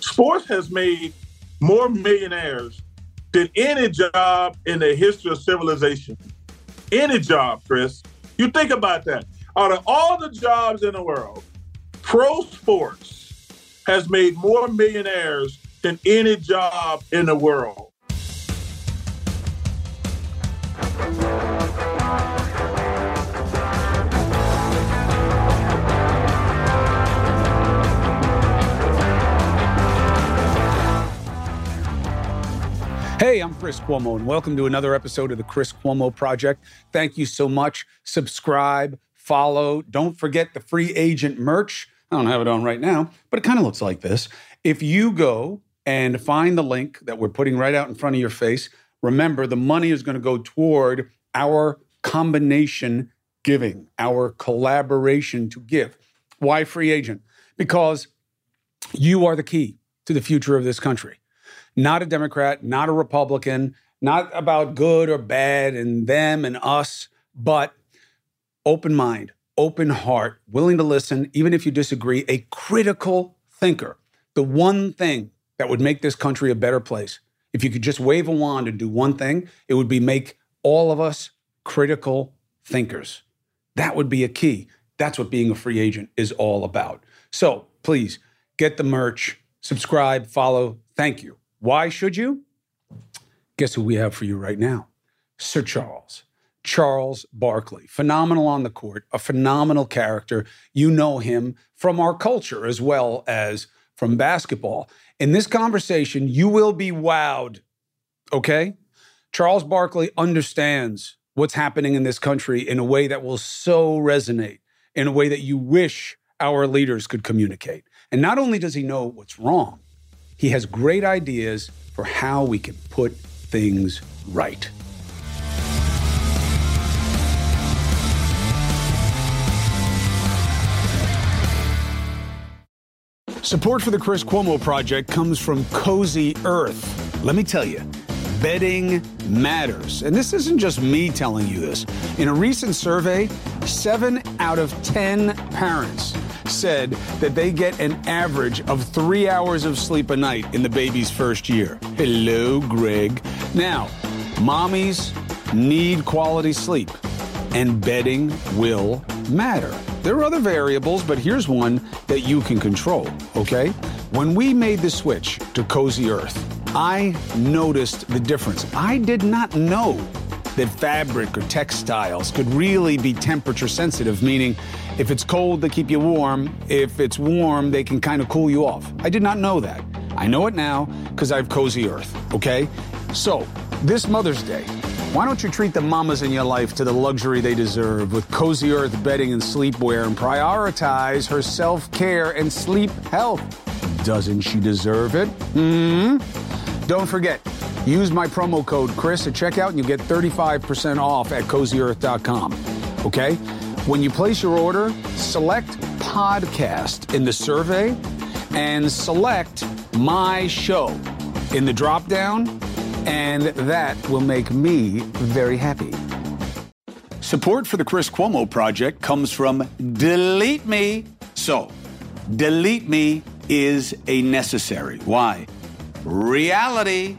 Sports has made more millionaires than any job in the history of civilization. Any job, Chris. You think about that. Out of all the jobs in the world, pro sports has made more millionaires than any job in the world. Hey, I'm Chris Cuomo, and welcome to another episode of the Chris Cuomo Project. Thank you so much. Subscribe, follow. Don't forget the free agent merch. I don't have it on right now, but it kind of looks like this. If you go and find the link that we're putting right out in front of your face, remember the money is going to go toward our combination giving, our collaboration to give. Why free agent? Because you are the key to the future of this country not a Democrat, not a Republican, not about good or bad and them and us, but open mind, open heart, willing to listen, even if you disagree, a critical thinker. The one thing that would make this country a better place, if you could just wave a wand and do one thing, it would be make all of us critical thinkers. That would be a key. That's what being a free agent is all about. So please get the merch, subscribe, follow. Thank you. Why should you? Guess who we have for you right now? Sir Charles. Charles Barkley, phenomenal on the court, a phenomenal character. You know him from our culture as well as from basketball. In this conversation, you will be wowed, okay? Charles Barkley understands what's happening in this country in a way that will so resonate, in a way that you wish our leaders could communicate. And not only does he know what's wrong, he has great ideas for how we can put things right. Support for the Chris Cuomo Project comes from Cozy Earth. Let me tell you, bedding matters. And this isn't just me telling you this. In a recent survey, seven out of 10 parents said that they get an average of three hours of sleep a night in the baby's first year. Hello, Greg. Now, mommies need quality sleep, and bedding will matter. There are other variables, but here's one that you can control, okay? When we made the switch to Cozy Earth, I noticed the difference. I did not know that fabric or textiles could really be temperature sensitive, meaning if it's cold, they keep you warm. If it's warm, they can kind of cool you off. I did not know that. I know it now because I have Cozy Earth, okay? So, this Mother's Day, why don't you treat the mamas in your life to the luxury they deserve with Cozy Earth bedding and sleepwear and prioritize her self care and sleep health? Doesn't she deserve it? Hmm? Don't forget, use my promo code Chris at checkout and you'll get 35% off at cozyearth.com. Okay? When you place your order, select podcast in the survey and select my show in the drop down, and that will make me very happy. Support for the Chris Cuomo Project comes from Delete Me. So, Delete Me is a necessary. Why? Reality.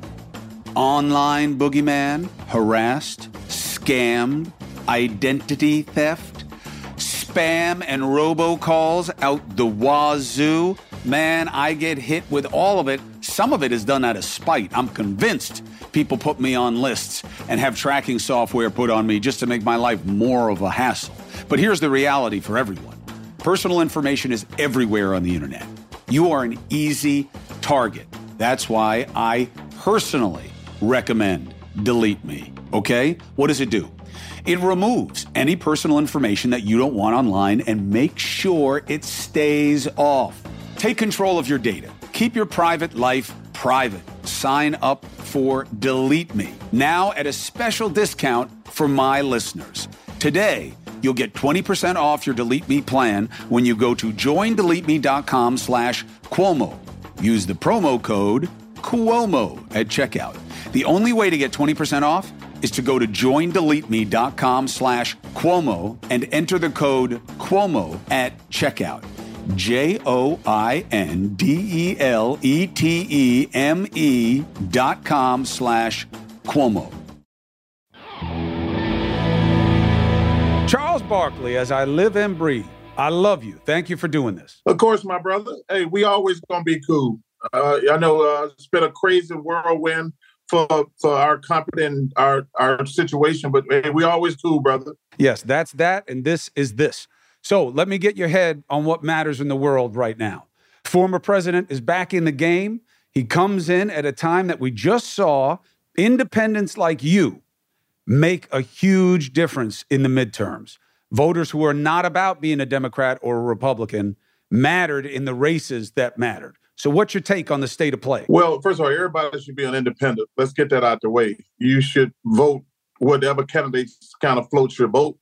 Online boogeyman, harassed, scammed, identity theft, spam and robocalls out the wazoo. Man, I get hit with all of it. Some of it is done out of spite. I'm convinced people put me on lists and have tracking software put on me just to make my life more of a hassle. But here's the reality for everyone personal information is everywhere on the internet. You are an easy target. That's why I personally recommend Delete Me. Okay? What does it do? It removes any personal information that you don't want online and make sure it stays off. Take control of your data. Keep your private life private. Sign up for Delete Me now at a special discount for my listeners. Today, you'll get 20% off your Delete Me plan when you go to joindeleteme.com slash Cuomo. Use the promo code Cuomo at checkout. The only way to get 20% off is to go to joindeleteme.com slash Cuomo and enter the code Cuomo at checkout. J O I N D E L E T E M E dot com slash Cuomo. Charles Barkley, as I live and breathe, I love you. Thank you for doing this. Of course, my brother. Hey, we always gonna be cool. Uh, I know uh, it's been a crazy whirlwind for for our company and our our situation, but hey, we always cool, brother. Yes, that's that, and this is this. So let me get your head on what matters in the world right now. Former president is back in the game. He comes in at a time that we just saw independents like you make a huge difference in the midterms. Voters who are not about being a Democrat or a Republican mattered in the races that mattered. So, what's your take on the state of play? Well, first of all, everybody should be an independent. Let's get that out the way. You should vote whatever candidates kind of floats your boat.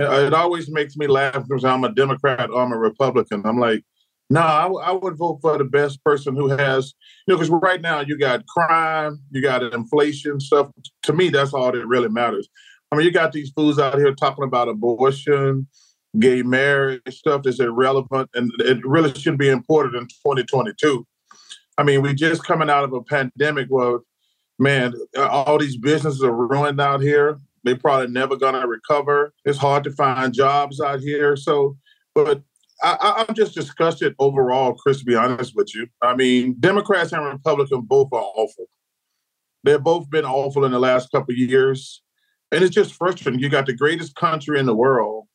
Uh, it always makes me laugh because I'm a Democrat or I'm a Republican. I'm like, no, nah, I, w- I would vote for the best person who has, you know, because right now you got crime, you got inflation stuff. To me, that's all that really matters. I mean, you got these fools out here talking about abortion, gay marriage, stuff that's irrelevant, and it really shouldn't be imported in 2022. I mean, we're just coming out of a pandemic where, man, all these businesses are ruined out here. They're probably never to recover. It's hard to find jobs out here. So, but I, am just disgusted overall, Chris, to be honest with you. I mean, Democrats and Republicans both are awful. They've both been awful in the last couple of years. And it's just frustrating. You got the greatest country in the world,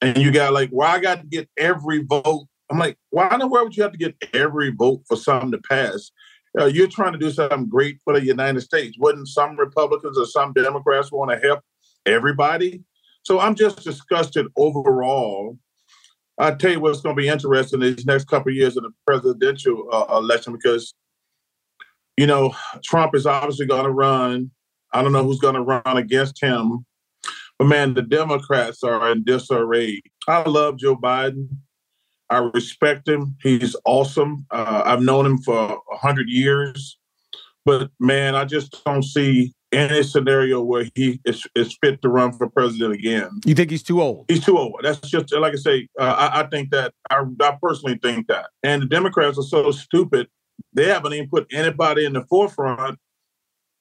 and you got like, why well, I got to get every vote? I'm like, why in the world would you have to get every vote for something to pass? Uh, you're trying to do something great for the United States. Wouldn't some Republicans or some Democrats want to help everybody? So I'm just disgusted overall I tell you what's going to be interesting these next couple of years in the presidential uh, election because, you know, Trump is obviously going to run. I don't know who's going to run against him, but man, the Democrats are in disarray. I love Joe Biden. I respect him. He's awesome. Uh, I've known him for a hundred years, but man, I just don't see any scenario where he is, is, fit to run for president again. You think he's too old? He's too old. That's just like I say. Uh, I, I, think that I, I, personally think that. And the Democrats are so stupid; they haven't even put anybody in the forefront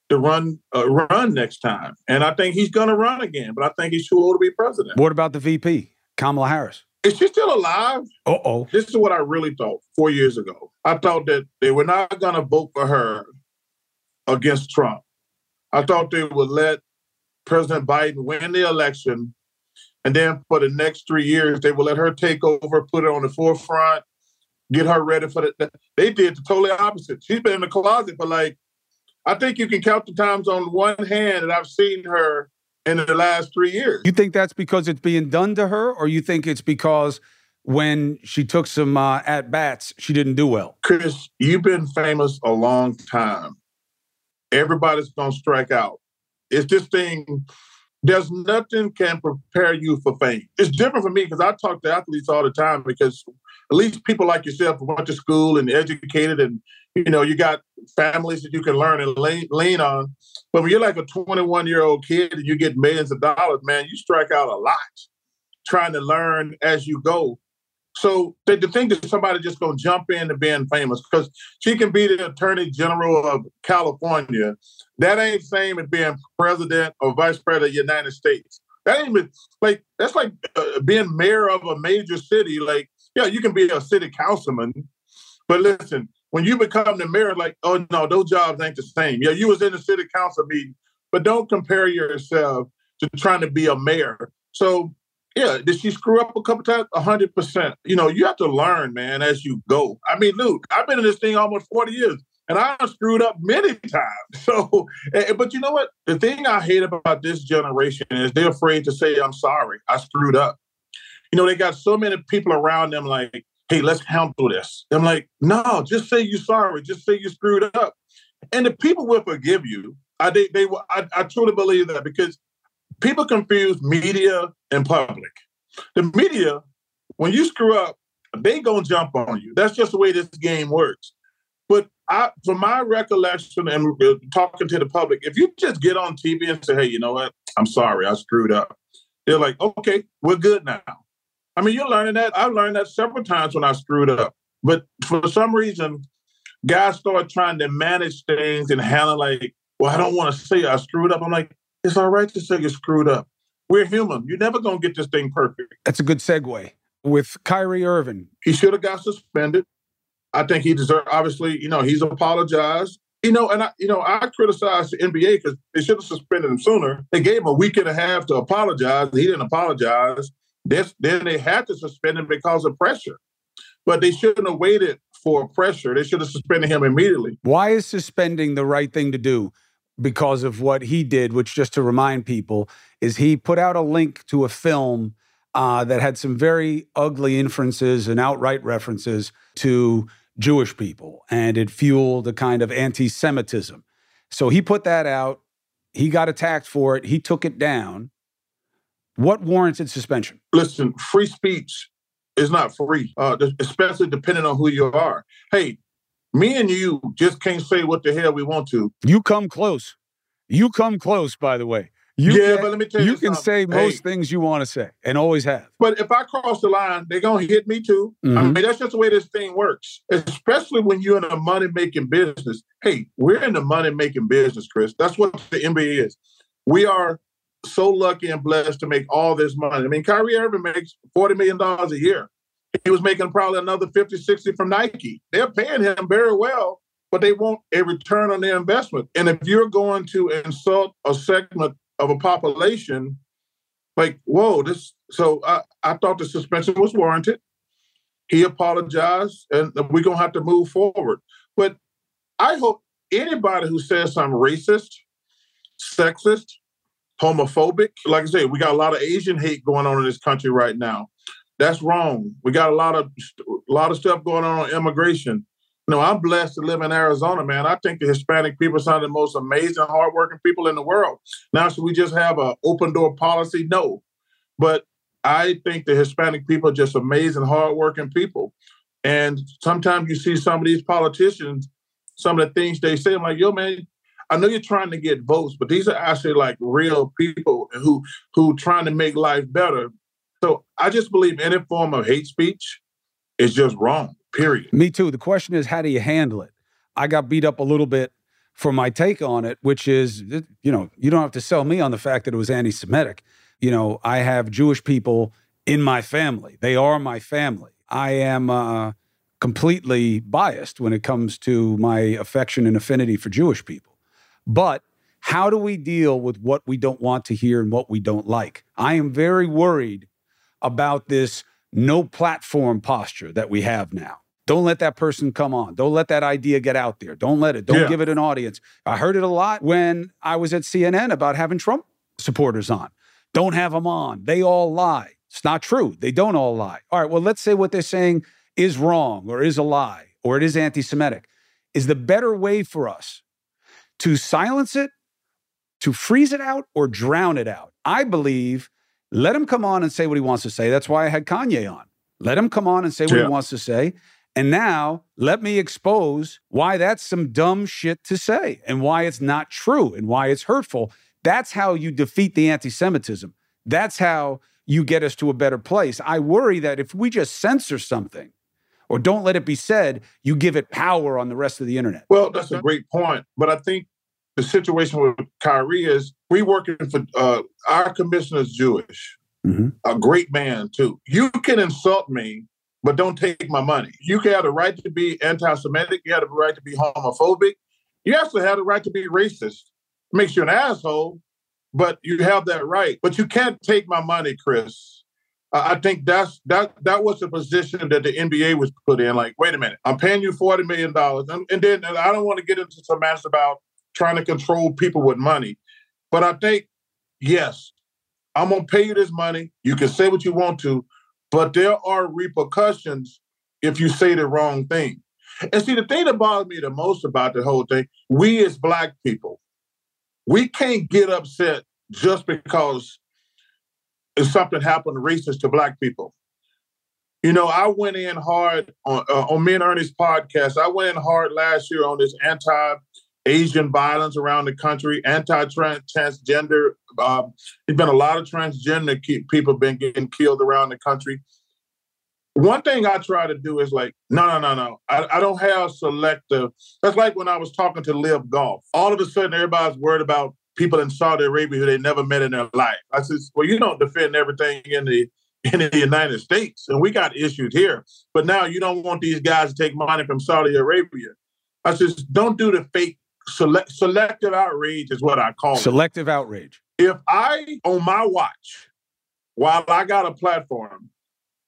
to run uh, run next time. And I think he's going to run again, but I think he's too old to be president. What about the VP, Kamala Harris? Is she still alive? Uh oh. This is what I really thought four years ago. I thought that they were not going to vote for her against Trump. I thought they would let President Biden win the election, and then for the next three years, they would let her take over, put it on the forefront, get her ready for the. They did the totally opposite. She's been in the closet for like, I think you can count the times on one hand that I've seen her in the last three years. You think that's because it's being done to her, or you think it's because when she took some uh, at bats, she didn't do well? Chris, you've been famous a long time everybody's going to strike out. It's this thing. There's nothing can prepare you for fame. It's different for me because I talk to athletes all the time because at least people like yourself went to school and educated and you know you got families that you can learn and lean, on. But when you're like a 21 year old kid and you get millions of dollars, man, you strike out a lot trying to learn as you go. So the, thing that somebody just gonna jump into being famous because she can be the attorney general of California. That ain't same as being president or vice president of the United States. That ain't even, like that's like uh, being mayor of a major city. Like, yeah, you can be a city councilman, but listen, when you become the mayor, like, oh no, those jobs ain't the same. Yeah, you was in the city council meeting, but don't compare yourself to trying to be a mayor. So yeah, did she screw up a couple times? A hundred percent. You know, you have to learn, man, as you go. I mean, Luke, I've been in this thing almost forty years, and I screwed up many times. So, but you know what? The thing I hate about this generation is they're afraid to say, "I'm sorry, I screwed up." You know, they got so many people around them, like, "Hey, let's handle this." I'm like, "No, just say you're sorry. Just say you screwed up." And the people will forgive you. I they, they I, I truly believe that because people confuse media and public. The media, when you screw up, they gonna jump on you. That's just the way this game works. But I, from my recollection and talking to the public, if you just get on TV and say, "Hey, you know what? I'm sorry, I screwed up," they're like, "Okay, we're good now." I mean, you're learning that. I've learned that several times when I screwed up. But for some reason, guys start trying to manage things and handle like, well, I don't want to say I screwed up. I'm like, it's all right to say you screwed up. We're human. You're never going to get this thing perfect. That's a good segue. With Kyrie Irving, he should have got suspended. I think he deserved. Obviously, you know, he's apologized. You know, and I, you know, I criticize the NBA because they should have suspended him sooner. They gave him a week and a half to apologize. He didn't apologize. This, then they had to suspend him because of pressure. But they shouldn't have waited for pressure. They should have suspended him immediately. Why is suspending the right thing to do? Because of what he did, which just to remind people, is he put out a link to a film uh, that had some very ugly inferences and outright references to Jewish people, and it fueled a kind of anti Semitism. So he put that out. He got attacked for it. He took it down. What warranted suspension? Listen, free speech is not free, uh, especially depending on who you are. Hey, me and you just can't say what the hell we want to. You come close. You come close, by the way. You yeah, can, but let me tell you, you can say most hey, things you want to say and always have. But if I cross the line, they're gonna hit me too. Mm-hmm. I mean, that's just the way this thing works. Especially when you're in a money making business. Hey, we're in the money making business, Chris. That's what the NBA is. We are so lucky and blessed to make all this money. I mean, Kyrie Irving makes $40 million a year. He was making probably another 50, 60 from Nike. They're paying him very well, but they want a return on their investment. And if you're going to insult a segment of a population, like, whoa, this. So I, I thought the suspension was warranted. He apologized, and we're going to have to move forward. But I hope anybody who says something racist, sexist, homophobic. Like I say, we got a lot of Asian hate going on in this country right now. That's wrong. We got a lot of a lot of stuff going on on immigration. You know, I'm blessed to live in Arizona, man. I think the Hispanic people are some of the most amazing, hardworking people in the world. Now, should we just have an open door policy? No. But I think the Hispanic people are just amazing, hardworking people. And sometimes you see some of these politicians, some of the things they say, I'm like, yo, man, I know you're trying to get votes, but these are actually like real people who who trying to make life better. So I just believe any form of hate speech is just wrong. Period. Me too. The question is, how do you handle it? I got beat up a little bit for my take on it, which is, you know, you don't have to sell me on the fact that it was anti-Semitic. You know, I have Jewish people in my family. They are my family. I am uh, completely biased when it comes to my affection and affinity for Jewish people. But how do we deal with what we don't want to hear and what we don't like? I am very worried about this no platform posture that we have now. Don't let that person come on. Don't let that idea get out there. Don't let it. Don't yeah. give it an audience. I heard it a lot when I was at CNN about having Trump supporters on. Don't have them on. They all lie. It's not true. They don't all lie. All right, well, let's say what they're saying is wrong or is a lie or it is anti Semitic. Is the better way for us to silence it, to freeze it out, or drown it out. I believe let him come on and say what he wants to say. That's why I had Kanye on. Let him come on and say what yeah. he wants to say. And now let me expose why that's some dumb shit to say and why it's not true and why it's hurtful. That's how you defeat the anti Semitism. That's how you get us to a better place. I worry that if we just censor something, or don't let it be said, you give it power on the rest of the internet. Well, that's a great point. But I think the situation with Kyrie is we working for uh, our commissioner's Jewish, mm-hmm. a great man too. You can insult me, but don't take my money. You can have the right to be anti-Semitic. You have the right to be homophobic. You also have the right to be racist. It makes you an asshole, but you have that right. But you can't take my money, Chris. I think that's that that was the position that the NBA was put in. Like, wait a minute, I'm paying you forty million dollars, and, and, then and I don't want to get into some mess about trying to control people with money, but I think yes, I'm gonna pay you this money. You can say what you want to, but there are repercussions if you say the wrong thing. And see, the thing that bothers me the most about the whole thing, we as black people, we can't get upset just because if something happened racist to black people. You know, I went in hard on uh, on me and Ernie's podcast. I went in hard last year on this anti Asian violence around the country, anti transgender. Um, there's been a lot of transgender people been getting killed around the country. one thing I try to do is like, no, no, no, no. I, I don't have selective. That's like when I was talking to LIV Golf. All of a sudden, everybody's worried about people in Saudi Arabia who they never met in their life. I said, well, you don't defend everything in the in the United States, and we got issues here. But now you don't want these guys to take money from Saudi Arabia. I said, don't do the fake select, selective outrage is what I call selective it. outrage. If I on my watch, while I got a platform,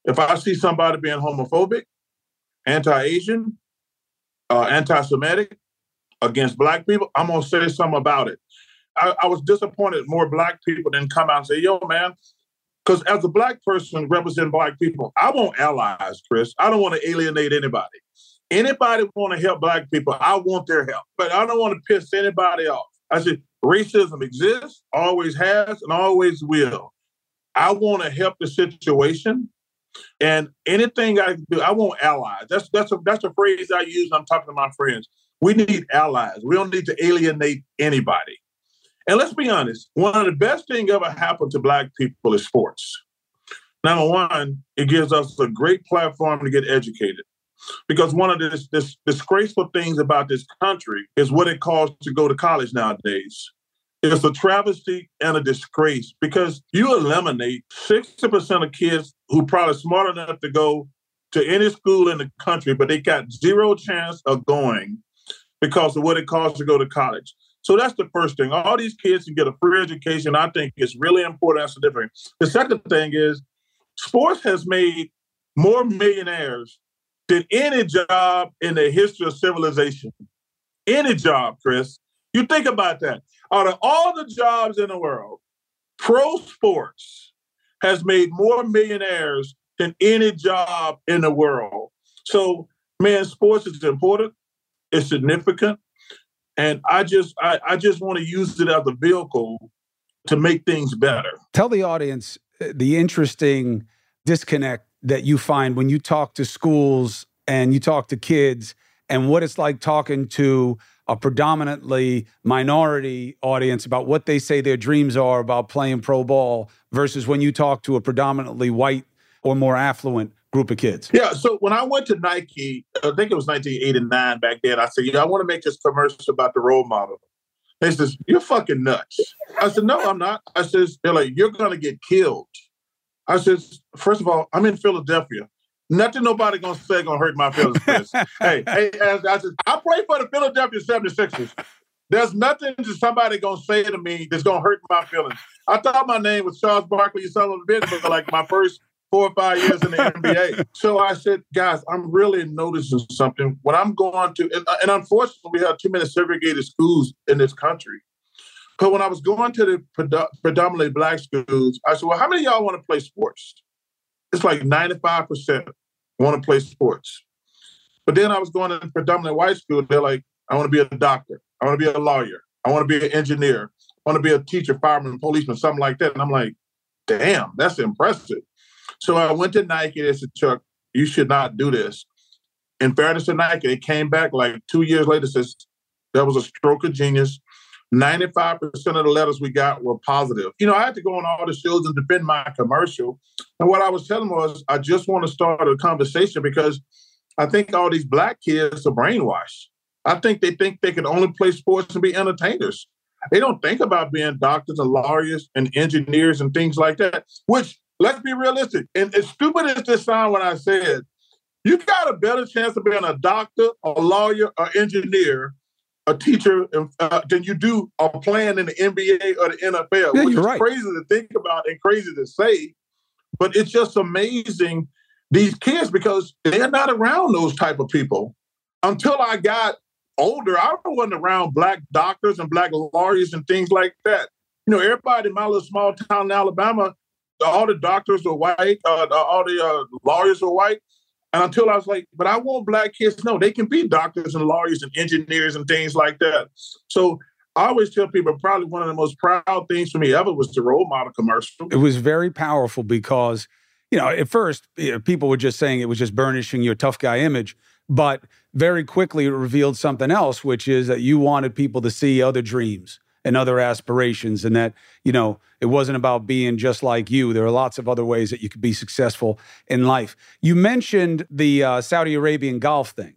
if I see somebody being homophobic, anti-Asian, uh, anti-Semitic against black people, I'm gonna say something about it. I, I was disappointed more black people didn't come out and say, "Yo, man," because as a black person representing black people, I want allies, Chris. I don't want to alienate anybody. Anybody want to help black people, I want their help, but I don't want to piss anybody off. I said racism exists, always has, and always will. I want to help the situation. And anything I do, I want allies. That's that's a that's a phrase I use. I'm talking to my friends. We need allies. We don't need to alienate anybody. And let's be honest, one of the best things ever happened to black people is sports. Number one, it gives us a great platform to get educated. Because one of the this disgraceful things about this country is what it costs to go to college nowadays. It's a travesty and a disgrace because you eliminate 60% of kids who probably smart enough to go to any school in the country, but they got zero chance of going because of what it costs to go to college. So that's the first thing. All these kids can get a free education. I think it's really important and significant. The second thing is sports has made more millionaires than any job in the history of civilization. Any job, Chris. You think about that. Out of all the jobs in the world, pro sports has made more millionaires than any job in the world. So, man, sports is important, it's significant. And I just I, I just want to use it as a vehicle to make things better. Tell the audience uh, the interesting disconnect that you find when you talk to schools and you talk to kids and what it's like talking to a predominantly minority audience about what they say their dreams are about playing pro ball versus when you talk to a predominantly white or more affluent group of kids? Yeah. So when I went to Nike, I think it was 1989 back then, I said, yeah, I want to make this commercial about the role model. They says, you're fucking nuts. I said, no, I'm not. I says, they're like, you're going to get killed. I says, first of all, I'm in Philadelphia. Nothing nobody gonna say gonna hurt my feelings. hey, hey, as I said, I pray for the Philadelphia 76ers. There's nothing that somebody gonna say to me that's gonna hurt my feelings. I thought my name was Charles Barkley, son of a bitch, for like my first four or five years in the NBA. So I said, guys, I'm really noticing something. When I'm going to, and, and unfortunately, we have too many segregated schools in this country. But when I was going to the predominantly black schools, I said, well, how many y'all want to play sports? It's like 95% want to play sports. But then I was going to predominantly white school. They're like, I want to be a doctor. I want to be a lawyer. I want to be an engineer. I want to be a teacher, fireman, policeman, something like that. And I'm like, damn, that's impressive. So I went to Nike and said, Chuck, you should not do this. In fairness to Nike, they came back like two years later, says that was a stroke of genius. 95% of the letters we got were positive. You know, I had to go on all the shows and defend my commercial. And what I was telling was, I just want to start a conversation because I think all these black kids are brainwashed. I think they think they can only play sports and be entertainers. They don't think about being doctors and lawyers and engineers and things like that, which let's be realistic. And as stupid as this sound when I said, you got a better chance of being a doctor, a lawyer, or engineer, a teacher uh, than you do a playing in the NBA or the NFL, yeah, which is right. crazy to think about and crazy to say. But it's just amazing these kids because they're not around those type of people. Until I got older, I wasn't around black doctors and black lawyers and things like that. You know, everybody in my little small town in Alabama all the doctors were white, uh, all the uh, lawyers were white. And until I was like, but I want black kids. No, they can be doctors and lawyers and engineers and things like that. So I always tell people probably one of the most proud things for me ever was the role model commercial. It was very powerful because, you know, at first you know, people were just saying it was just burnishing your tough guy image. But very quickly it revealed something else, which is that you wanted people to see other dreams and other aspirations, and that, you know, it wasn't about being just like you. There are lots of other ways that you could be successful in life. You mentioned the uh, Saudi Arabian golf thing.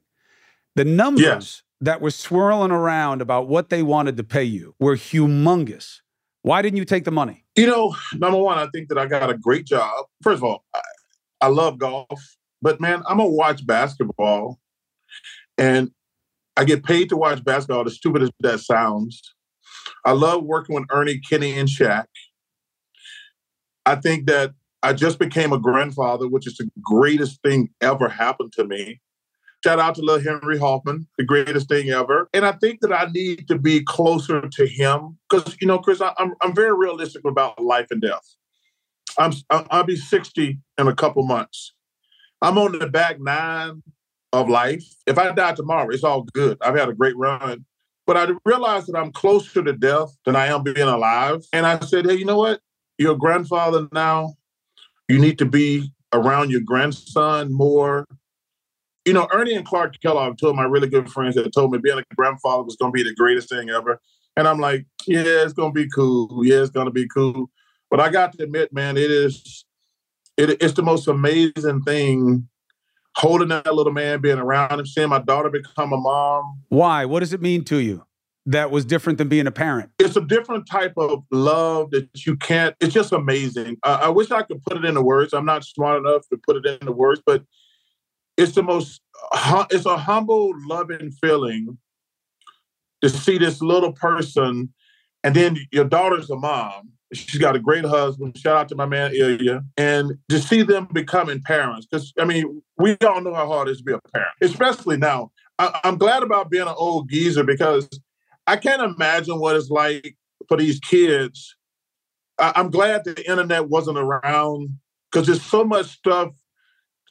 The numbers yes. that were swirling around about what they wanted to pay you were humongous. Why didn't you take the money? You know, number one, I think that I got a great job. First of all, I, I love golf, but man, I'm gonna watch basketball, and I get paid to watch basketball. As stupid as that sounds, I love working with Ernie, Kenny, and Shaq. I think that I just became a grandfather, which is the greatest thing ever happened to me. Shout out to little Henry Hoffman, the greatest thing ever. And I think that I need to be closer to him because, you know, Chris, I, am I'm very realistic about life and death. I'm I'll be 60 in a couple months. I'm on the back nine of life. If I die tomorrow, it's all good. I've had a great run. But I realized that I'm closer to death than I am being alive. And I said, hey, you know what? You're a grandfather now. You need to be around your grandson more you know, Ernie and Clark Kellogg, two of my really good friends that told me being a grandfather was going to be the greatest thing ever. And I'm like, yeah, it's going to be cool. Yeah, it's going to be cool. But I got to admit, man, it is, it, it's the most amazing thing holding that little man, being around him, seeing my daughter become a mom. Why? What does it mean to you? That was different than being a parent. It's a different type of love that you can't. It's just amazing. Uh, I wish I could put it into words. I'm not smart enough to put it into words, but it's the most it's a humble loving feeling to see this little person and then your daughter's a mom she's got a great husband shout out to my man ilya and to see them becoming parents because i mean we all know how hard it is to be a parent especially now I, i'm glad about being an old geezer because i can't imagine what it's like for these kids I, i'm glad the internet wasn't around because there's so much stuff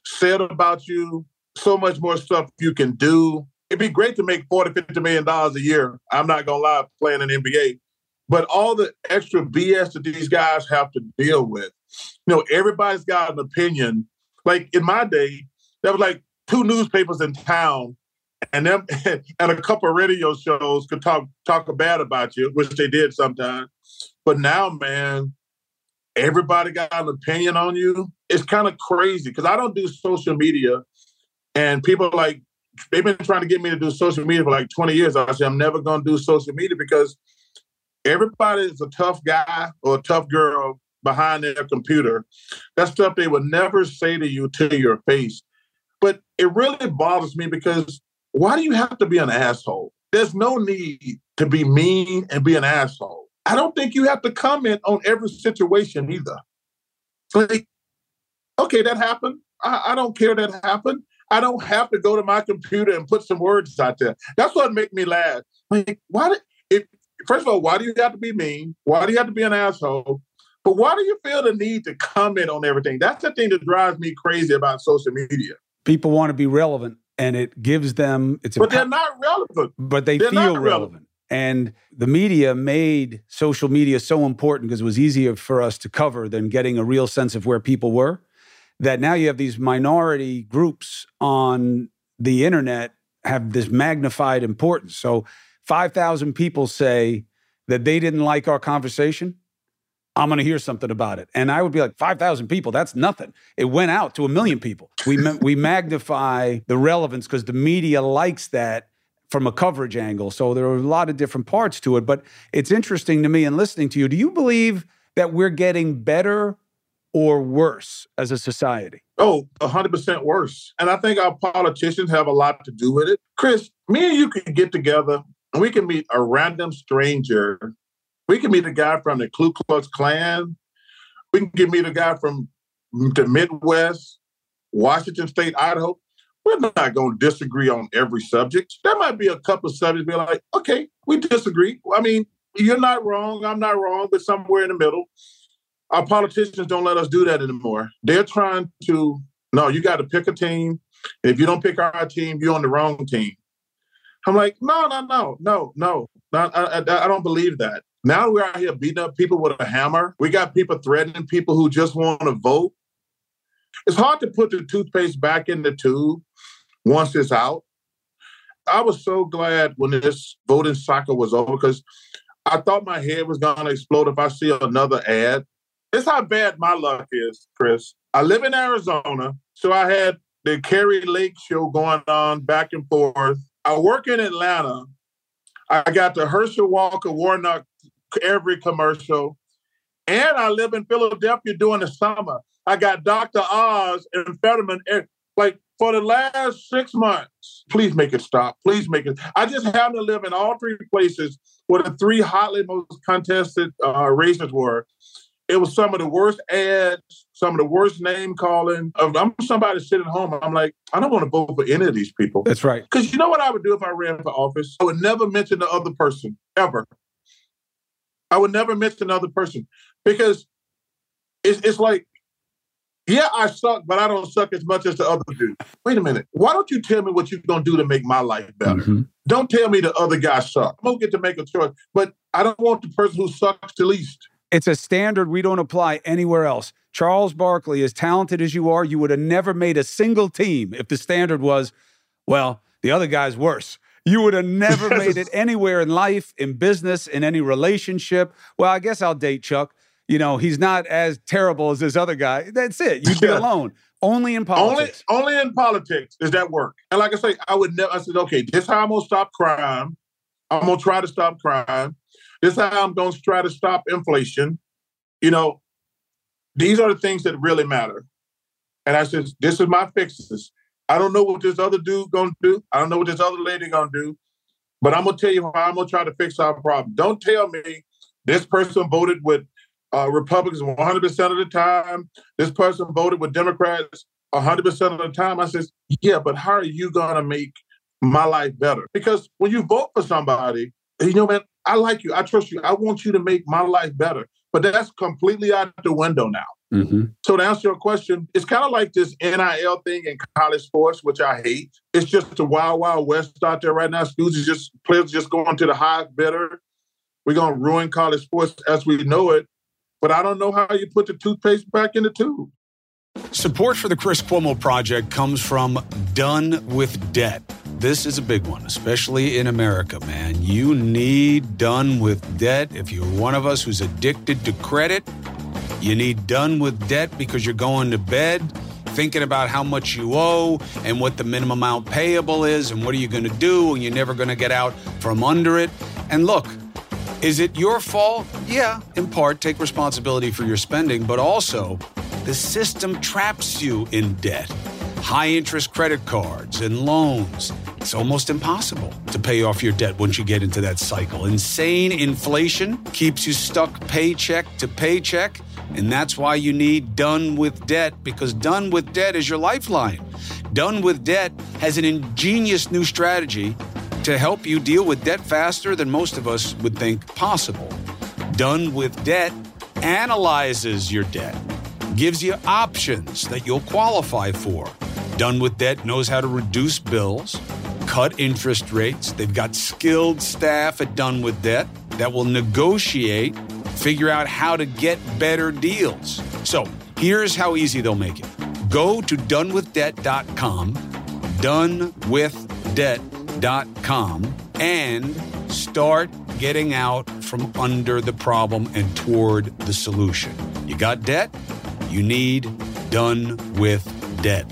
said about you, so much more stuff you can do. It'd be great to make 40, 50 million dollars a year. I'm not gonna lie, playing in NBA. But all the extra BS that these guys have to deal with, you know, everybody's got an opinion. Like in my day, there was like two newspapers in town, and them and a couple of radio shows could talk talk bad about you, which they did sometimes. But now, man, everybody got an opinion on you. It's kind of crazy because I don't do social media, and people like they've been trying to get me to do social media for like 20 years. I say I'm never going to do social media because everybody is a tough guy or a tough girl behind their computer. That stuff they would never say to you to your face. But it really bothers me because why do you have to be an asshole? There's no need to be mean and be an asshole. I don't think you have to comment on every situation either. Like, okay, that happened. I, I don't care that happened. I don't have to go to my computer and put some words out there. That's what make me laugh. Like, why? Did, first of all, why do you have to be mean? Why do you have to be an asshole? But why do you feel the need to comment on everything? That's the thing that drives me crazy about social media. People want to be relevant, and it gives them. It's but they're not relevant. But they they're feel relevant. relevant. And the media made social media so important because it was easier for us to cover than getting a real sense of where people were. That now you have these minority groups on the internet have this magnified importance. So 5,000 people say that they didn't like our conversation. I'm going to hear something about it. And I would be like, 5,000 people, that's nothing. It went out to a million people. We, we magnify the relevance because the media likes that from a coverage angle. So there are a lot of different parts to it. But it's interesting to me in listening to you. Do you believe that we're getting better or worse as a society? Oh, 100% worse. And I think our politicians have a lot to do with it. Chris, me and you can get together we can meet a random stranger. We can meet a guy from the Ku Klux Klan. We can meet a guy from the Midwest, Washington State, Idaho we're not going to disagree on every subject. There might be a couple subjects be like, okay, we disagree. I mean, you're not wrong, I'm not wrong, but somewhere in the middle. Our politicians don't let us do that anymore. They're trying to, no, you got to pick a team. If you don't pick our team, you're on the wrong team. I'm like, no, no, no, no, no. I, I, I don't believe that. Now we're out here beating up people with a hammer. We got people threatening people who just want to vote. It's hard to put the toothpaste back in the tube once it's out. I was so glad when this voting cycle was over because I thought my head was going to explode if I see another ad. It's how bad my luck is, Chris. I live in Arizona, so I had the Kari Lake show going on back and forth. I work in Atlanta. I got the Herschel Walker Warnock every commercial. And I live in Philadelphia during the summer. I got Dr. Oz and Fetterman. Like for the last six months, please make it stop. Please make it. I just happen to live in all three places where the three hotly most contested uh, races were. It was some of the worst ads, some of the worst name calling. I'm somebody sitting home. I'm like, I don't want to vote for any of these people. That's right. Because you know what I would do if I ran for office? I would never mention the other person ever. I would never mention another person because it's, it's like, yeah, I suck, but I don't suck as much as the other dude. Wait a minute. Why don't you tell me what you're going to do to make my life better? Mm-hmm. Don't tell me the other guy sucks. I'm going to get to make a choice, but I don't want the person who sucks the least. It's a standard we don't apply anywhere else. Charles Barkley, as talented as you are, you would have never made a single team if the standard was, well, the other guy's worse. You would have never made it anywhere in life, in business, in any relationship. Well, I guess I'll date Chuck. You know, he's not as terrible as this other guy. That's it. You'd be alone. Only in politics. Only, only in politics does that work. And like I say, I would never. I said, okay, this how I'm gonna stop crime. I'm gonna try to stop crime. This how I'm gonna try to stop inflation. You know, these are the things that really matter. And I said, this is my fixes. I don't know what this other dude gonna do. I don't know what this other lady gonna do. But I'm gonna tell you how I'm gonna try to fix our problem. Don't tell me this person voted with uh, Republicans 100 percent of the time. This person voted with Democrats 100 percent of the time. I says, yeah, but how are you gonna make my life better? Because when you vote for somebody, you know, man, I like you, I trust you, I want you to make my life better. But that's completely out the window now. Mm-hmm. So to answer your question, it's kind of like this NIL thing in college sports, which I hate. It's just a wild, wild west out there right now. Schools are just players just going to the highest bidder. We're gonna ruin college sports as we know it. But I don't know how you put the toothpaste back in the tube. Support for the Chris Cuomo project comes from Done with Debt. This is a big one, especially in America, man. You need Done with Debt. If you're one of us who's addicted to credit, you need done with debt because you're going to bed thinking about how much you owe and what the minimum amount payable is and what are you going to do and you're never going to get out from under it. And look, is it your fault? Yeah, in part, take responsibility for your spending, but also the system traps you in debt. High interest credit cards and loans. It's almost impossible to pay off your debt once you get into that cycle. Insane inflation keeps you stuck paycheck to paycheck and that's why you need Done with Debt, because Done with Debt is your lifeline. Done with Debt has an ingenious new strategy to help you deal with debt faster than most of us would think possible. Done with Debt analyzes your debt, gives you options that you'll qualify for. Done with Debt knows how to reduce bills, cut interest rates. They've got skilled staff at Done with Debt that will negotiate figure out how to get better deals. So here's how easy they'll make it go to donewithdebt.com, donewithdebt.com, and start getting out from under the problem and toward the solution. You got debt? You need Done with Debt.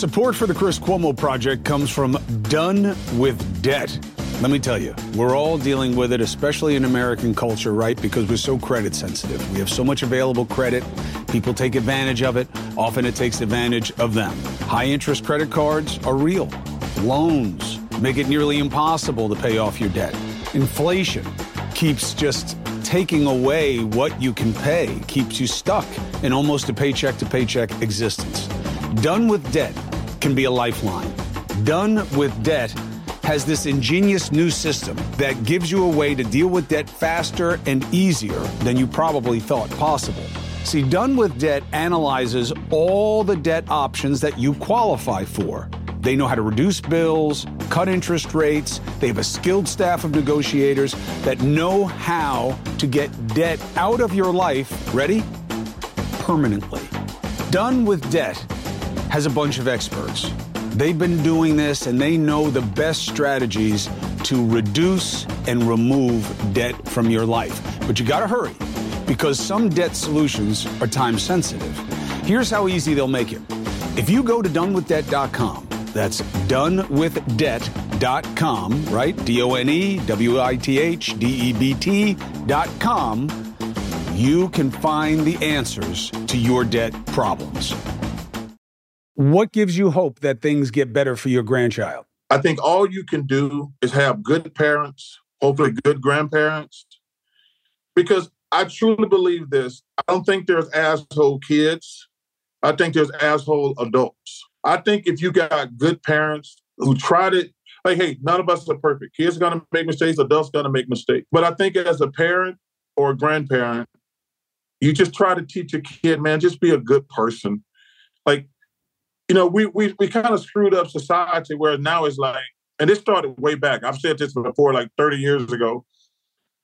Support for the Chris Cuomo Project comes from Done with Debt. Let me tell you, we're all dealing with it, especially in American culture, right? Because we're so credit sensitive. We have so much available credit. People take advantage of it. Often it takes advantage of them. High interest credit cards are real. Loans make it nearly impossible to pay off your debt. Inflation keeps just taking away what you can pay, keeps you stuck in almost a paycheck to paycheck existence. Done with debt can be a lifeline. Done with debt has this ingenious new system that gives you a way to deal with debt faster and easier than you probably thought possible. See, Done with Debt analyzes all the debt options that you qualify for. They know how to reduce bills, cut interest rates. They have a skilled staff of negotiators that know how to get debt out of your life, ready? Permanently. Done with Debt has a bunch of experts They've been doing this and they know the best strategies to reduce and remove debt from your life. But you got to hurry because some debt solutions are time sensitive. Here's how easy they'll make it. If you go to donewithdebt.com, that's donewithdebt.com, right? D O N E W I T H D E B T.com, you can find the answers to your debt problems. What gives you hope that things get better for your grandchild? I think all you can do is have good parents, hopefully good grandparents, because I truly believe this. I don't think there's asshole kids. I think there's asshole adults. I think if you got good parents who try to, like, hey, none of us are perfect. Kids are gonna make mistakes, adults gonna make mistakes. But I think as a parent or a grandparent, you just try to teach a kid, man, just be a good person. Like, you know, we we we kind of screwed up society where now it's like, and this started way back. I've said this before, like 30 years ago.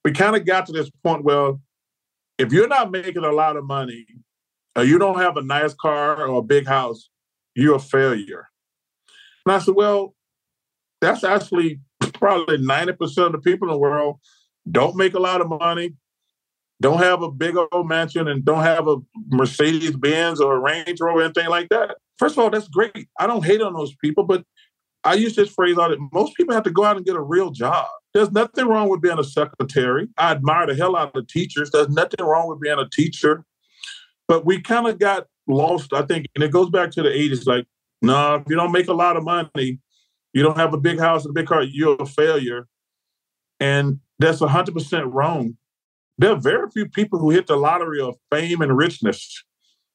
We kind of got to this point where if you're not making a lot of money, or you don't have a nice car or a big house, you're a failure. And I said, well, that's actually probably 90% of the people in the world don't make a lot of money, don't have a big old mansion, and don't have a Mercedes Benz or a Range Rover or anything like that. First of all, that's great. I don't hate on those people, but I use this phrase all the most people have to go out and get a real job. There's nothing wrong with being a secretary. I admire the hell out of teachers. There's nothing wrong with being a teacher. But we kind of got lost, I think, and it goes back to the 80s. Like, no, nah, if you don't make a lot of money, you don't have a big house and a big car, you're a failure. And that's 100% wrong. There are very few people who hit the lottery of fame and richness.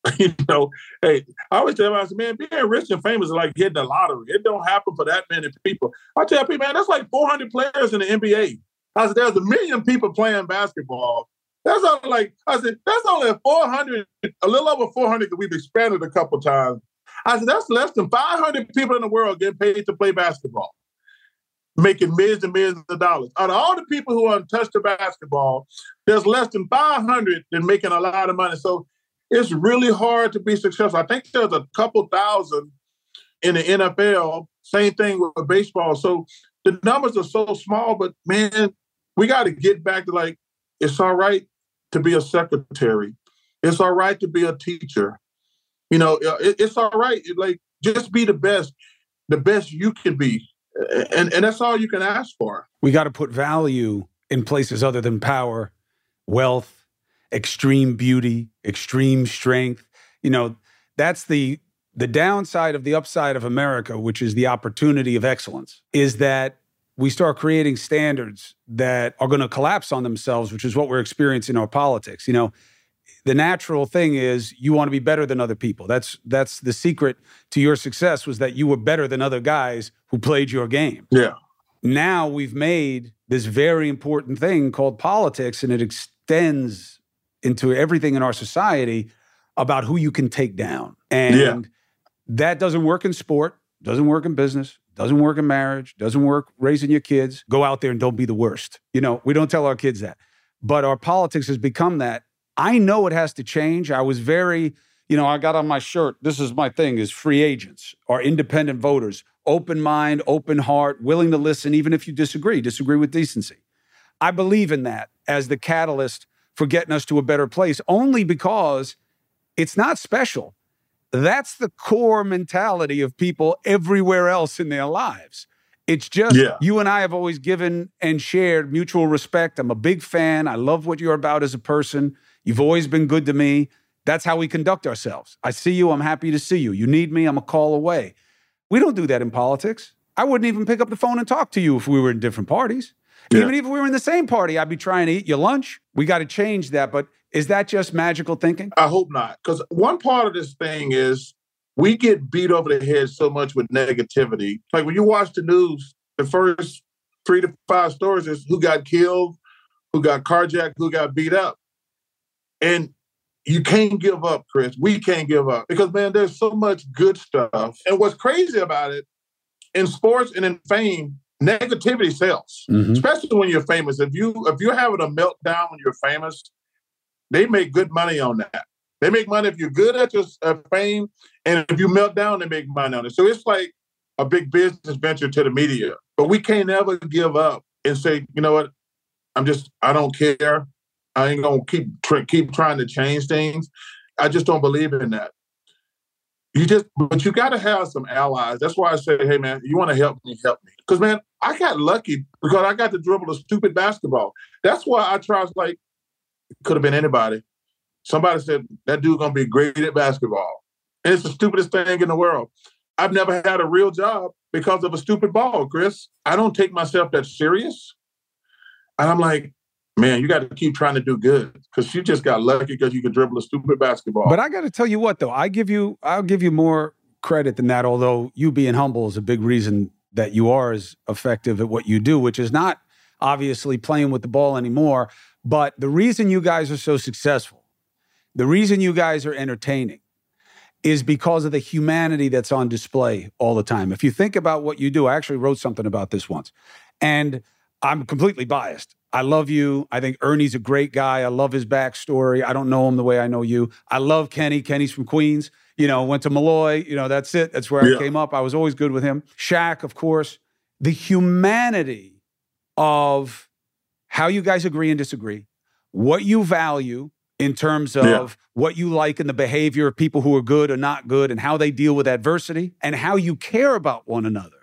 you know, hey, I always tell myself, man, being rich and famous is like getting the lottery. It don't happen for that many people. I tell people, man, that's like 400 players in the NBA. I said, there's a million people playing basketball. That's only like I said. That's only 400, a little over 400 that we've expanded a couple times. I said that's less than 500 people in the world getting paid to play basketball, making millions and millions of dollars. Out of all the people who are untouched to basketball, there's less than 500 that making a lot of money. So it's really hard to be successful. I think there's a couple thousand in the NFL. Same thing with baseball. So the numbers are so small, but man, we got to get back to like it's all right to be a secretary. It's all right to be a teacher. You know, uh, it, it's all right. Like just be the best, the best you can be, and and that's all you can ask for. We got to put value in places other than power, wealth, extreme beauty, extreme strength. You know, that's the the downside of the upside of America, which is the opportunity of excellence, is that we start creating standards that are going to collapse on themselves, which is what we're experiencing in our politics. You know, the natural thing is you want to be better than other people. That's that's the secret to your success was that you were better than other guys who played your game. Yeah. Now we've made this very important thing called politics and it extends into everything in our society about who you can take down. And yeah. that doesn't work in sport, doesn't work in business, doesn't work in marriage, doesn't work raising your kids. Go out there and don't be the worst. You know, we don't tell our kids that. But our politics has become that. I know it has to change. I was very, you know, I got on my shirt, this is my thing, is free agents or independent voters, open mind, open heart, willing to listen, even if you disagree, disagree with decency. I believe in that as the catalyst for getting us to a better place, only because it's not special. That's the core mentality of people everywhere else in their lives. It's just yeah. you and I have always given and shared mutual respect. I'm a big fan. I love what you're about as a person. You've always been good to me. That's how we conduct ourselves. I see you. I'm happy to see you. You need me. I'm a call away. We don't do that in politics. I wouldn't even pick up the phone and talk to you if we were in different parties. Yeah. Even if we were in the same party, I'd be trying to eat your lunch. We got to change that. But is that just magical thinking? I hope not. Because one part of this thing is we get beat over the head so much with negativity. Like when you watch the news, the first three to five stories is who got killed, who got carjacked, who got beat up. And you can't give up, Chris. We can't give up because, man, there's so much good stuff. And what's crazy about it in sports and in fame, negativity sells, mm-hmm. especially when you're famous. If you if you're having a meltdown when you're famous, they make good money on that. They make money if you're good at your uh, fame, and if you melt down, they make money on it. So it's like a big business venture to the media. But we can't ever give up and say, you know what, I'm just, I don't care. I ain't gonna keep tr- keep trying to change things. I just don't believe in that. You just, but you got to have some allies. That's why I say, hey man, you want to help me, help me. Because man, I got lucky because I got to dribble a stupid basketball. That's why I tried. Like, could have been anybody. Somebody said that dude gonna be great at basketball. And it's the stupidest thing in the world. I've never had a real job because of a stupid ball, Chris. I don't take myself that serious. And I'm like, man, you got to keep trying to do good because you just got lucky because you could dribble a stupid basketball. But I got to tell you what, though, I give you, I'll give you more credit than that. Although you being humble is a big reason that you are as effective at what you do, which is not obviously playing with the ball anymore. But the reason you guys are so successful, the reason you guys are entertaining, is because of the humanity that's on display all the time. If you think about what you do, I actually wrote something about this once. And I'm completely biased. I love you. I think Ernie's a great guy. I love his backstory. I don't know him the way I know you. I love Kenny. Kenny's from Queens. You know, went to Molloy. You know, that's it. That's where yeah. I came up. I was always good with him. Shaq, of course. The humanity of how you guys agree and disagree, what you value, in terms of yeah. what you like in the behavior of people who are good or not good and how they deal with adversity and how you care about one another.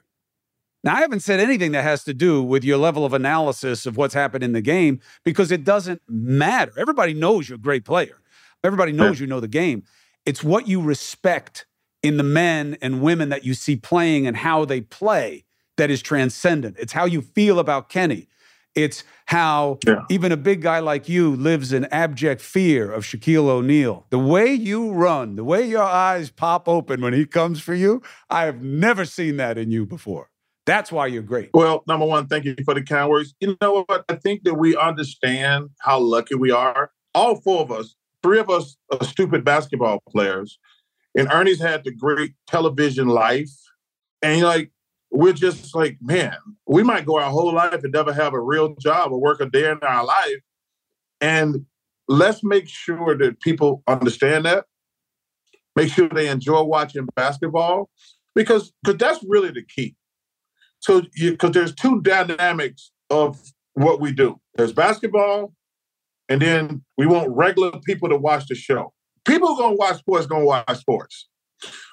Now, I haven't said anything that has to do with your level of analysis of what's happened in the game because it doesn't matter. Everybody knows you're a great player, everybody knows yeah. you know the game. It's what you respect in the men and women that you see playing and how they play that is transcendent. It's how you feel about Kenny. It's how yeah. even a big guy like you lives in abject fear of Shaquille O'Neal. The way you run, the way your eyes pop open when he comes for you, I have never seen that in you before. That's why you're great. Well, number one, thank you for the kind words. You know what? I think that we understand how lucky we are. All four of us, three of us are stupid basketball players. And Ernie's had the great television life. And like we're just like, man, we might go our whole life and never have a real job or work a day in our life. And let's make sure that people understand that. Make sure they enjoy watching basketball because because that's really the key. So because there's two dynamics of what we do. There's basketball, and then we want regular people to watch the show. People gonna watch sports, gonna watch sports.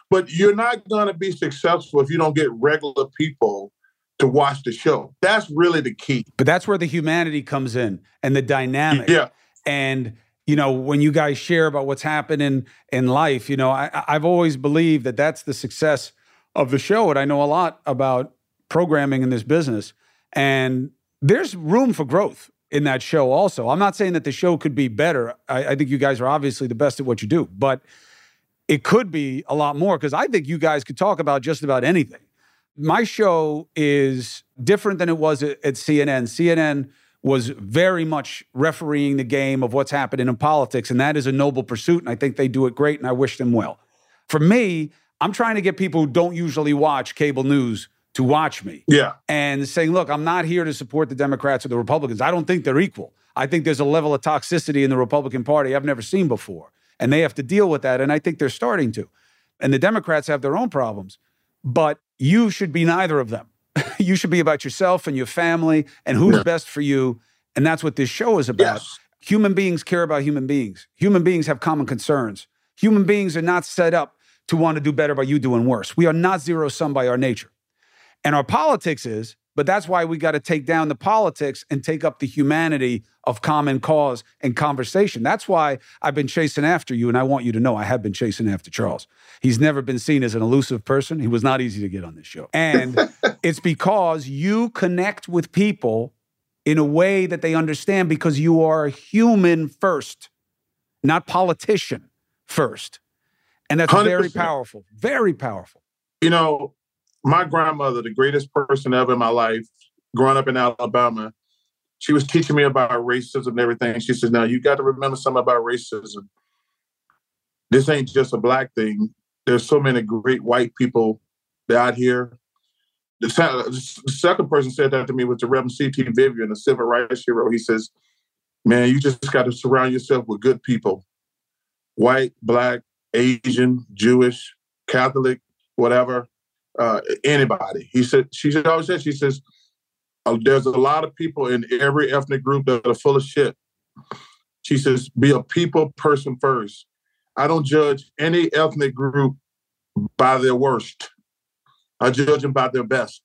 But you're not going to be successful if you don't get regular people to watch the show. That's really the key. But that's where the humanity comes in and the dynamic. Yeah. And you know, when you guys share about what's happening in life, you know, I, I've always believed that that's the success of the show. And I know a lot about programming in this business. And there's room for growth in that show also. I'm not saying that the show could be better. I, I think you guys are obviously the best at what you do, but it could be a lot more because I think you guys could talk about just about anything. My show is different than it was at, at CNN. CNN was very much refereeing the game of what's happening in politics, and that is a noble pursuit, and I think they do it great, and I wish them well. For me, I'm trying to get people who don't usually watch cable news to watch me. Yeah. And saying, look, I'm not here to support the Democrats or the Republicans. I don't think they're equal. I think there's a level of toxicity in the Republican Party I've never seen before and they have to deal with that. And I think they're starting to. And the Democrats have their own problems, but you should be neither of them. you should be about yourself and your family and who's yeah. best for you. And that's what this show is about. Yes. Human beings care about human beings. Human beings have common concerns. Human beings are not set up to want to do better by you doing worse. We are not zero sum by our nature. And our politics is but that's why we got to take down the politics and take up the humanity of common cause and conversation. That's why I've been chasing after you. And I want you to know I have been chasing after Charles. He's never been seen as an elusive person. He was not easy to get on this show. And it's because you connect with people in a way that they understand because you are a human first, not politician first. And that's 100%. very powerful, very powerful. You know, my grandmother, the greatest person ever in my life, growing up in Alabama, she was teaching me about racism and everything. She says, Now you got to remember something about racism. This ain't just a black thing. There's so many great white people out here. The, the second person said that to me was the Reverend C.T. Vivian, a civil rights hero. He says, Man, you just got to surround yourself with good people white, black, Asian, Jewish, Catholic, whatever uh, anybody. He said, she said, always said, she says, uh, there's a lot of people in every ethnic group that are full of shit. She says, be a people person first. I don't judge any ethnic group by their worst. I judge them by their best.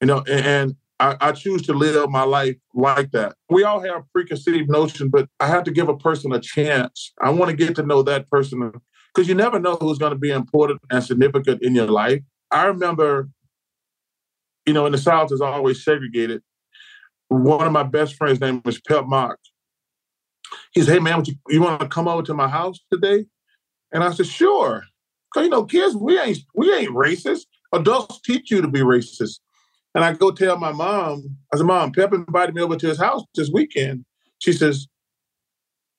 You know, and, and I, I, choose to live my life like that. We all have preconceived notion, but I have to give a person a chance. I want to get to know that person because you never know who's going to be important and significant in your life. I remember, you know, in the South is always segregated. One of my best friends' name was Pep Mock. He said, "Hey man, you, you want to come over to my house today?" And I said, "Sure." Cause you know, kids, we ain't we ain't racist. Adults teach you to be racist. And I go tell my mom, I said, Mom, Pep invited me over to his house this weekend. She says,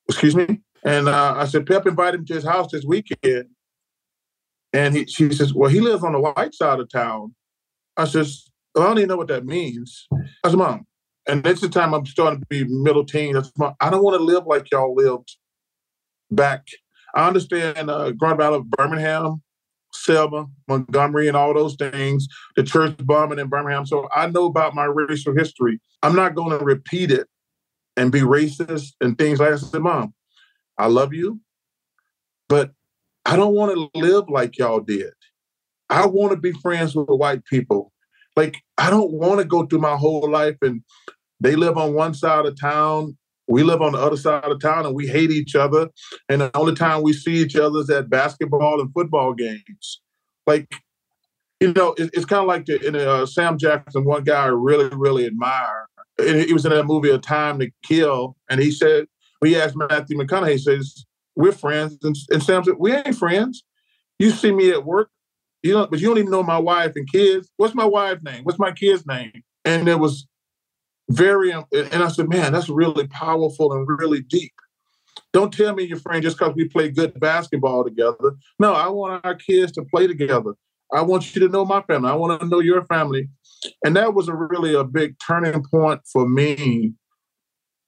Excuse me? And uh, I said, Pep invited him to his house this weekend. And he, she says, Well, he lives on the white side of town. I says, well, I don't even know what that means. I said, Mom, and is the time I'm starting to be middle teen. I, said, Mom, I don't want to live like y'all lived back. I understand uh, growing out of Birmingham, Selma, Montgomery, and all those things, the church bombing in Birmingham. So I know about my racial history. I'm not going to repeat it and be racist and things like that. I said, Mom, I love you, but I don't want to live like y'all did. I want to be friends with white people. Like, I don't want to go through my whole life and they live on one side of town we live on the other side of town and we hate each other. And the only time we see each other is at basketball and football games. Like, you know, it, it's kind of like the, in uh, Sam Jackson, one guy I really, really admire. He was in that movie A Time to Kill. And he said, we asked Matthew McConaughey, he says, we're friends. And, and Sam said, we ain't friends. You see me at work, you know, but you don't even know my wife and kids. What's my wife's name? What's my kid's name? And it was very, um, and I said, man, that's really powerful and really deep. Don't tell me your friend just because we play good basketball together. No, I want our kids to play together. I want you to know my family. I want to know your family. And that was a really a big turning point for me.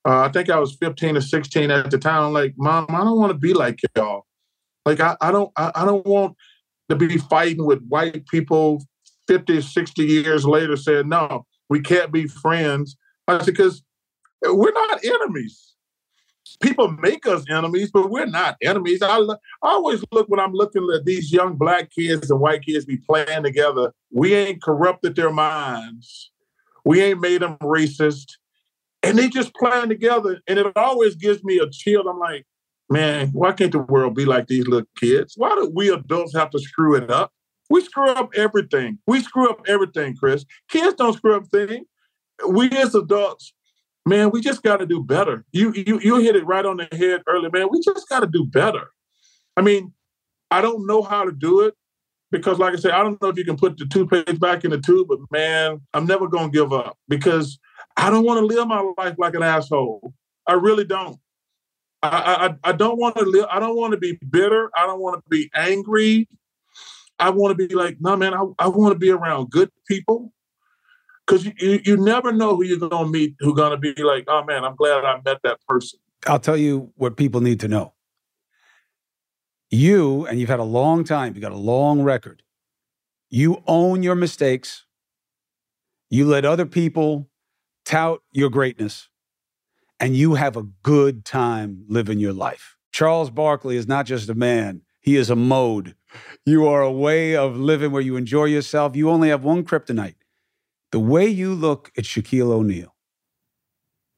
Uh, I think I was 15 or 16 at the time. I'm like, mom, I don't want to be like y'all. Like I, I don't I, I don't want to be fighting with white people 50, 60 years later saying, no, we can't be friends I said, because we're not enemies. People make us enemies, but we're not enemies. I, I always look when I'm looking at these young black kids and white kids be playing together. We ain't corrupted their minds. We ain't made them racist. And they just playing together. And it always gives me a chill. I'm like, man, why can't the world be like these little kids? Why do we adults have to screw it up? We screw up everything. We screw up everything, Chris. Kids don't screw up things we as adults, man, we just got to do better. You you you hit it right on the head early, man. We just got to do better. I mean, I don't know how to do it because, like I said, I don't know if you can put the toothpaste back in the tube, but man, I'm never gonna give up because I don't want to live my life like an asshole. I really don't. I, I, I don't want to live. I don't want to be bitter. I don't want to be angry. I want to be like, no, man. I, I want to be around good people because you, you, you never know who you're going to meet who's going to be like, oh man, I'm glad I met that person. I'll tell you what people need to know. You, and you've had a long time, you've got a long record. You own your mistakes. You let other people tout your greatness, and you have a good time living your life. Charles Barkley is not just a man, he is a mode. You are a way of living where you enjoy yourself. You only have one kryptonite the way you look at Shaquille O'Neal,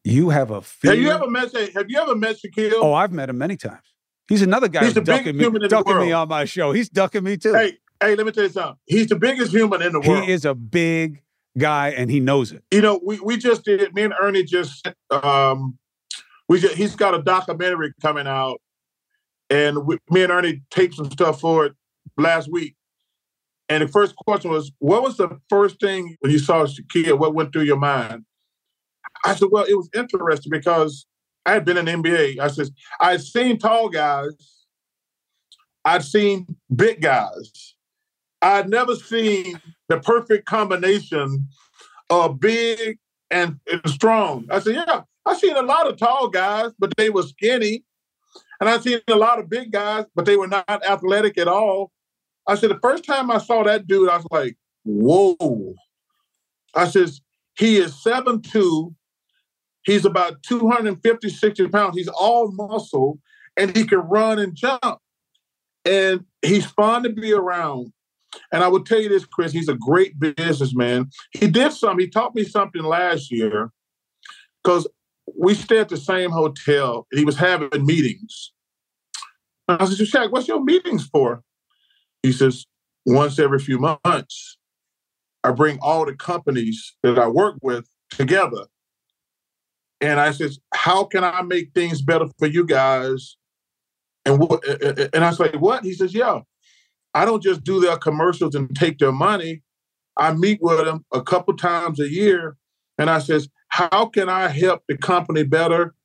you have a fear. Have you ever met? Have you ever met Shaquille? Oh, I've met him many times. He's another guy He's the ducking, me, ducking me on my show. He's ducking me too. Hey, hey, let me tell you something. He's the biggest human in the world. He is a big guy, and he knows it. You know, we, we just did. Me and Ernie just um, we just, he's got a documentary coming out, and we, me and Ernie taped some stuff for it last week. And the first question was, what was the first thing when you saw Shaquille? What went through your mind? I said, well, it was interesting because I had been in NBA. I said, I had seen tall guys. I'd seen big guys. I'd never seen the perfect combination of big and, and strong. I said, yeah, I've seen a lot of tall guys, but they were skinny. And I've seen a lot of big guys, but they were not athletic at all. I said, the first time I saw that dude, I was like, whoa. I says, he is seven two. He's about 250, 60 pounds. He's all muscle and he can run and jump. And he's fun to be around. And I will tell you this, Chris, he's a great businessman. He did something, he taught me something last year because we stayed at the same hotel. And he was having meetings. And I said, Shaq, what's your meetings for? He says, once every few months, I bring all the companies that I work with together. And I says, how can I make things better for you guys? And what, and I say, what? He says, yeah, I don't just do their commercials and take their money. I meet with them a couple times a year. And I says, how can I help the company better?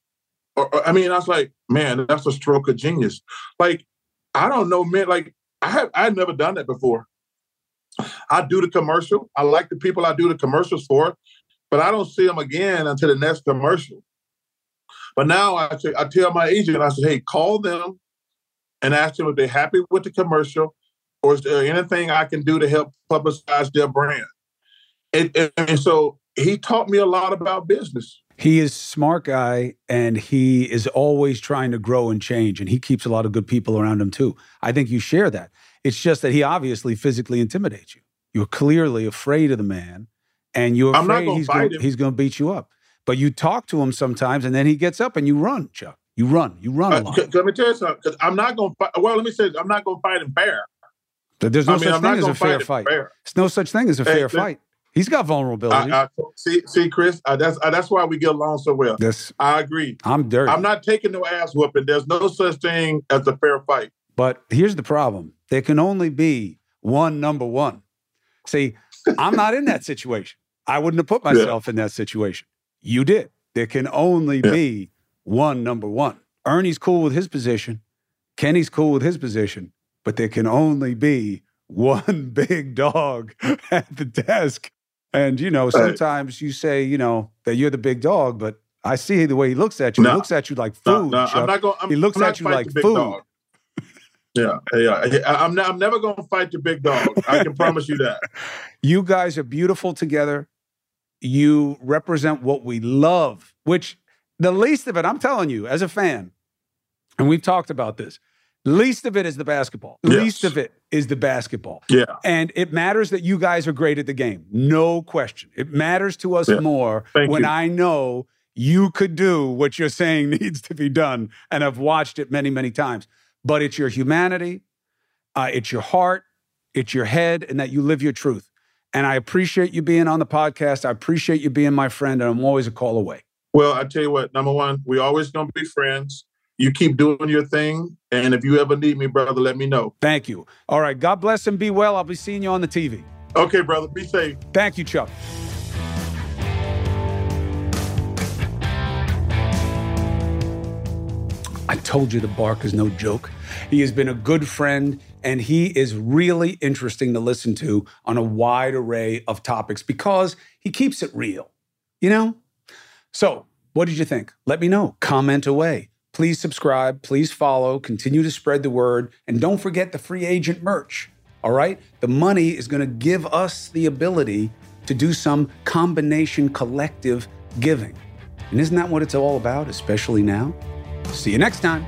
Or, or, I mean, I was like, man, that's a stroke of genius. Like, I don't know, man. Like, I have I had never done that before. I do the commercial. I like the people I do the commercials for, but I don't see them again until the next commercial. But now I—I tell my agent, I say, hey, call them and ask them if they're happy with the commercial or is there anything I can do to help publicize their brand. And, and, and so he taught me a lot about business. He is smart guy and he is always trying to grow and change and he keeps a lot of good people around him too. I think you share that. It's just that he obviously physically intimidates you. You're clearly afraid of the man and you're afraid he's going, he's going to beat you up. But you talk to him sometimes and then he gets up and you run, Chuck. You run. You run uh, let me tell you something. Because I'm not going to fight. Well, let me say, I'm not going to fight him fair. There's no I mean, such thing as a fair fight. Fair. There's no such thing as a hey, fair fight. He's got vulnerabilities. I, I, see, see, Chris, that's that's why we get along so well. Yes, I agree. I'm dirty. I'm not taking no ass whooping. There's no such thing as a fair fight. But here's the problem: there can only be one number one. See, I'm not in that situation. I wouldn't have put myself yeah. in that situation. You did. There can only yeah. be one number one. Ernie's cool with his position. Kenny's cool with his position. But there can only be one big dog at the desk and you know, sometimes you say, you know, that you're the big dog, but I see the way he looks at you. No, he looks at you like food. No, no, I'm not going. He looks I'm at you like food. Dog. Yeah, yeah. I'm not, I'm never going to fight the big dog. I can promise you that. You guys are beautiful together. You represent what we love, which the least of it, I'm telling you, as a fan, and we've talked about this. Least of it is the basketball. Yes. Least of it is the basketball. Yeah. And it matters that you guys are great at the game. No question. It matters to us yeah. more Thank when you. I know you could do what you're saying needs to be done. And I've watched it many, many times. But it's your humanity, uh, it's your heart, it's your head, and that you live your truth. And I appreciate you being on the podcast. I appreciate you being my friend, and I'm always a call away. Well, I tell you what, number one, we always gonna be friends you keep doing your thing. And if you ever need me, brother, let me know. Thank you. All right. God bless and be well. I'll be seeing you on the TV. Okay, brother. Be safe. Thank you, Chuck. I told you the bark is no joke. He has been a good friend and he is really interesting to listen to on a wide array of topics because he keeps it real, you know? So, what did you think? Let me know. Comment away. Please subscribe, please follow, continue to spread the word, and don't forget the free agent merch. All right? The money is going to give us the ability to do some combination collective giving. And isn't that what it's all about, especially now? See you next time.